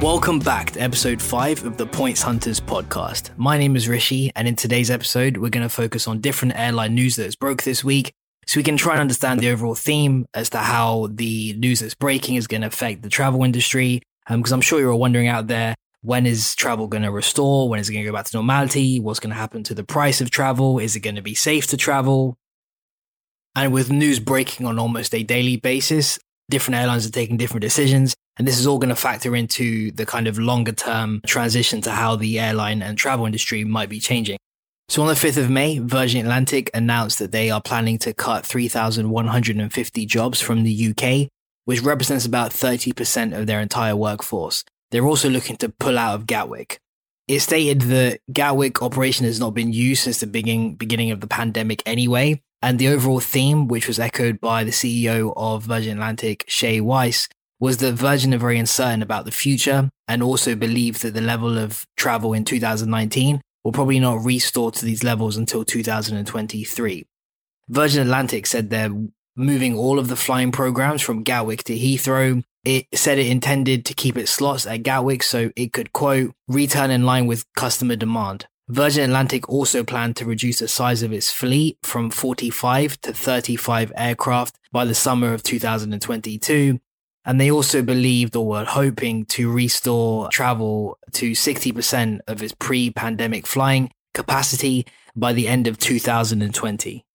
Welcome back to episode 5 of the Points Hunters podcast. My name is Rishi, and in today's episode, we're going to focus on different airline news that is broke this week so we can try and understand the overall theme as to how the news that's breaking is going to affect the travel industry. Because um, I'm sure you're all wondering out there, when is travel going to restore? When is it going to go back to normality? What's going to happen to the price of travel? Is it going to be safe to travel? And with news breaking on almost a daily basis, different airlines are taking different decisions. And this is all going to factor into the kind of longer term transition to how the airline and travel industry might be changing. So on the 5th of May, Virgin Atlantic announced that they are planning to cut 3,150 jobs from the UK, which represents about 30% of their entire workforce. They're also looking to pull out of Gatwick. It stated that Gatwick operation has not been used since the beginning, beginning of the pandemic anyway, and the overall theme, which was echoed by the CEO of Virgin Atlantic, Shai Weiss, was that Virgin are very uncertain about the future and also believe that the level of travel in 2019 will probably not restore to these levels until 2023. Virgin Atlantic said they're moving all of the flying programs from Gatwick to Heathrow. It said it intended to keep its slots at Gatwick so it could, quote, return in line with customer demand. Virgin Atlantic also planned to reduce the size of its fleet from 45 to 35 aircraft by the summer of 2022 and they also believed or were hoping to restore travel to 60% of its pre pandemic flying capacity by the end of 2020.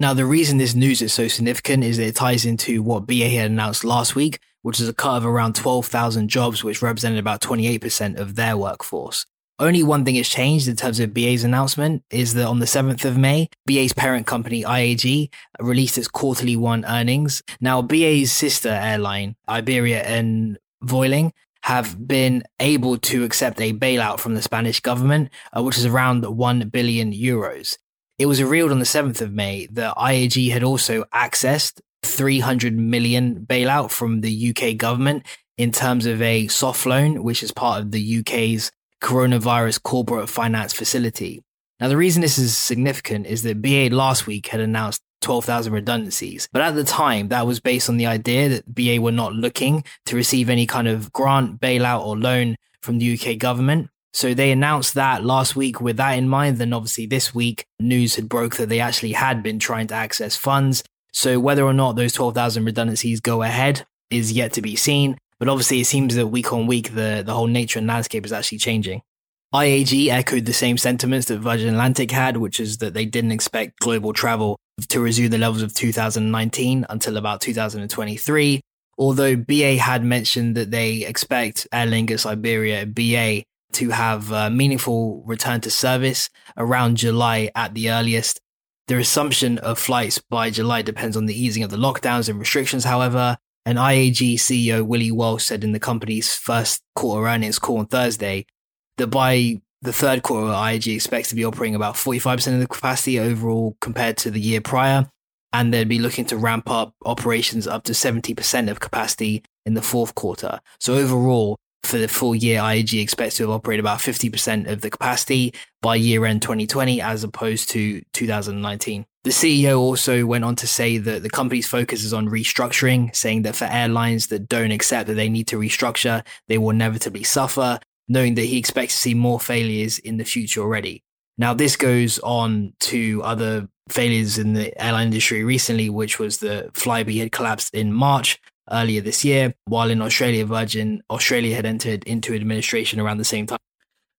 Now, the reason this news is so significant is that it ties into what BA had announced last week, which is a cut of around 12,000 jobs, which represented about 28% of their workforce. Only one thing has changed in terms of BA's announcement is that on the 7th of May, BA's parent company IAG released its quarterly one earnings. Now, BA's sister airline, Iberia and Vueling, have been able to accept a bailout from the Spanish government, uh, which is around 1 billion euros. It was revealed on the 7th of May that IAG had also accessed 300 million bailout from the UK government in terms of a soft loan, which is part of the UK's coronavirus corporate finance facility. Now, the reason this is significant is that BA last week had announced 12,000 redundancies. But at the time, that was based on the idea that BA were not looking to receive any kind of grant, bailout, or loan from the UK government. So they announced that last week with that in mind. Then obviously this week, news had broke that they actually had been trying to access funds. So whether or not those 12,000 redundancies go ahead is yet to be seen. But obviously, it seems that week on week, the, the whole nature and landscape is actually changing. IAG echoed the same sentiments that Virgin Atlantic had, which is that they didn't expect global travel to resume the levels of 2019 until about 2023. Although BA had mentioned that they expect Aer Lingus, Iberia, BA to have a meaningful return to service around July at the earliest. The resumption of flights by July depends on the easing of the lockdowns and restrictions, however, and IAG CEO Willie Walsh said in the company's first quarter earnings call on Thursday that by the third quarter, IAG expects to be operating about 45% of the capacity overall compared to the year prior. And they'd be looking to ramp up operations up to 70% of capacity in the fourth quarter. So overall, for the full year, IAG expects to have operated about 50% of the capacity by year end 2020 as opposed to 2019. The CEO also went on to say that the company's focus is on restructuring, saying that for airlines that don't accept that they need to restructure, they will inevitably suffer, knowing that he expects to see more failures in the future already. Now, this goes on to other failures in the airline industry recently, which was the Flybe had collapsed in March earlier this year, while in Australia, Virgin Australia had entered into administration around the same time.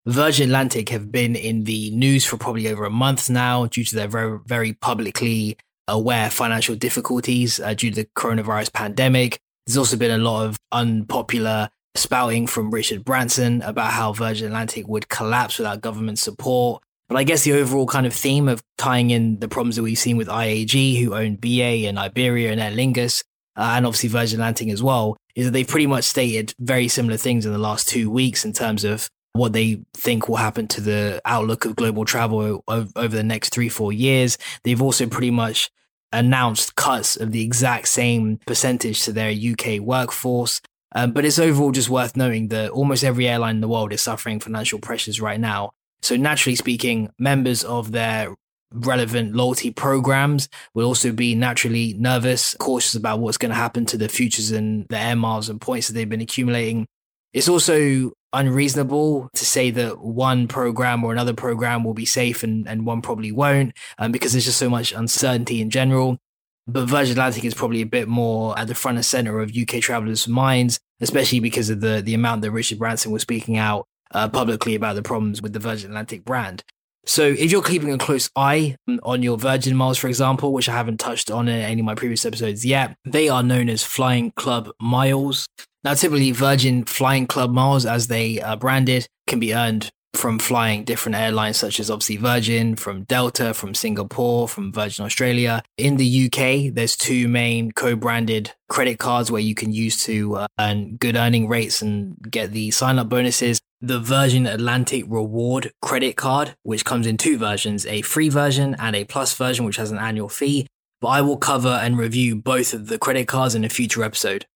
Virgin Atlantic have been in the news for probably over a month now due to their very, very publicly aware financial difficulties uh, due to the coronavirus pandemic. There's also been a lot of unpopular spouting from Richard Branson about how Virgin Atlantic would collapse without government support. But I guess the overall kind of theme of tying in the problems that we've seen with IAG, who own BA and Iberia and Aer Lingus, uh, and obviously Virgin Atlantic as well, is that they've pretty much stated very similar things in the last two weeks in terms of what they think will happen to the outlook of global travel over the next three, four years. They've also pretty much announced cuts of the exact same percentage to their UK workforce. Um, but it's overall just worth knowing that almost every airline in the world is suffering financial pressures right now. So, naturally speaking, members of their relevant loyalty programs will also be naturally nervous, cautious about what's going to happen to the futures and the air miles and points that they've been accumulating It's also unreasonable to say that one program or another program will be safe and, and one probably won't, um, because there's just so much uncertainty in general. But Virgin Atlantic is probably a bit more at the front and center of UK travelers' minds, especially because of the, the amount that Richard Branson was speaking out uh, publicly about the problems with the Virgin Atlantic brand. So if you're keeping a close eye on your Virgin miles, for example, which I haven't touched on in any of my previous episodes yet, they are known as Flying Club Miles. Now, typically Virgin Flying Club Miles, as they are branded, can be earned from flying different airlines such as obviously Virgin, from Delta, from Singapore, from Virgin Australia. In the UK, there's two main co-branded credit cards where you can use to uh, earn good earning rates and get the sign-up bonuses. The Virgin Atlantic Reward credit card, which comes in two versions, a free version and a plus version, which has an annual fee. But I will cover and review both of the credit cards in a future episode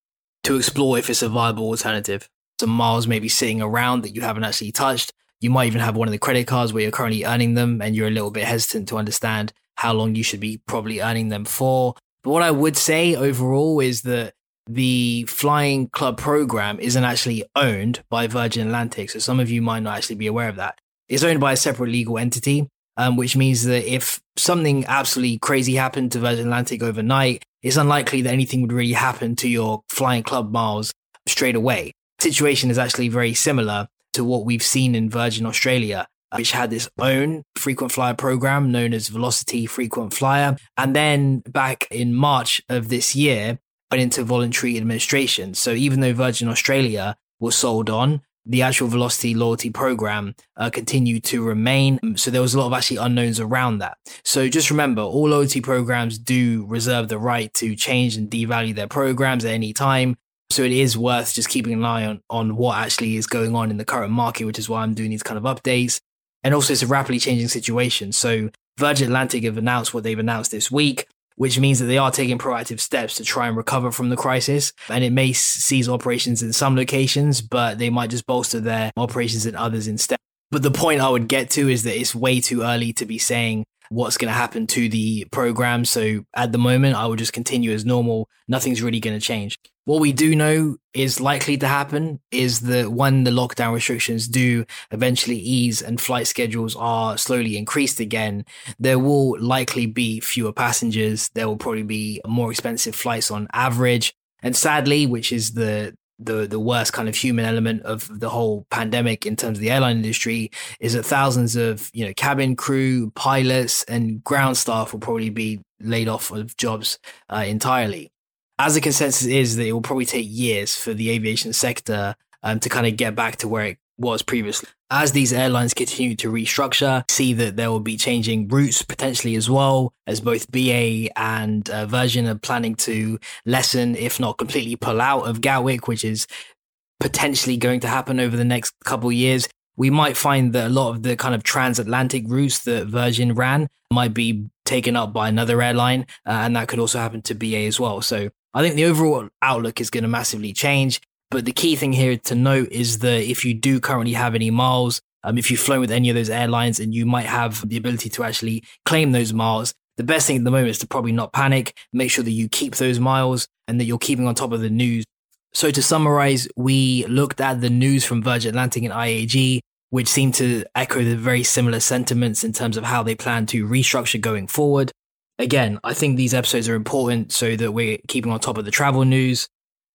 to explore if it's a viable alternative. Some miles may be sitting around that you haven't actually touched you might even have one of the credit cards where you're currently earning them and you're a little bit hesitant to understand how long you should be probably earning them for. But what I would say overall is that the Flying Club program isn't actually owned by Virgin Atlantic. So some of you might not actually be aware of that. It's owned by a separate legal entity, um, which means that if something absolutely crazy happened to Virgin Atlantic overnight, it's unlikely that anything would really happen to your Flying Club miles straight away. The situation is actually very similar to what we've seen in Virgin Australia, which had its own frequent flyer program known as Velocity Frequent Flyer. And then back in March of this year, into voluntary administration. So even though Virgin Australia was sold on, the actual Velocity loyalty program uh, continued to remain. So there was a lot of actually unknowns around that. So just remember, all loyalty programs do reserve the right to change and devalue their programs at any time. So it is worth just keeping an eye on, on what actually is going on in the current market, which is why I'm doing these kind of updates. And also, it's a rapidly changing situation. So Virgin Atlantic have announced what they've announced this week, which means that they are taking proactive steps to try and recover from the crisis. And it may cease operations in some locations, but they might just bolster their operations in others instead. But the point I would get to is that it's way too early to be saying what's going to happen to the program. So at the moment, I will just continue as normal. Nothing's really going to change. What we do know is likely to happen is that when the lockdown restrictions do eventually ease and flight schedules are slowly increased again, there will likely be fewer passengers. There will probably be more expensive flights on average. And sadly, which is the the the worst kind of human element of the whole pandemic in terms of the airline industry is that thousands of you know cabin crew, pilots, and ground staff will probably be laid off of jobs uh, entirely. As the consensus is that it will probably take years for the aviation sector um, to kind of get back to where it was previously. As these airlines continue to restructure, see that there will be changing routes potentially as well, as both BA and uh, Virgin are planning to lessen, if not completely pull out of Gatwick, which is potentially going to happen over the next couple of years. We might find that a lot of the kind of transatlantic routes that Virgin ran might be taken up by another airline, uh, and that could also happen to BA as well. So I think the overall outlook is going to massively change. But the key thing here to note is that if you do currently have any miles, um, if you've flown with any of those airlines and you might have the ability to actually claim those miles, the best thing at the moment is to probably not panic. Make sure that you keep those miles and that you're keeping on top of the news. So to summarize, we looked at the news from Virgin Atlantic and IAG, which seemed to echo the very similar sentiments in terms of how they plan to restructure going forward. Again, I think these episodes are important so that we're keeping on top of the travel news.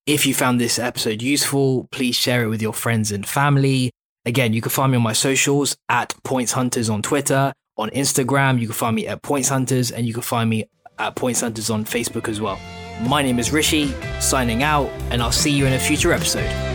If you found this episode useful, please share it with your friends and family. Again, you can find me on my socials at Points Hunters on Twitter, on Instagram, you can find me at Points Hunters, and you can find me at Points Hunters on Facebook as well. My name is Rishi, signing out, and I'll see you in a future episode.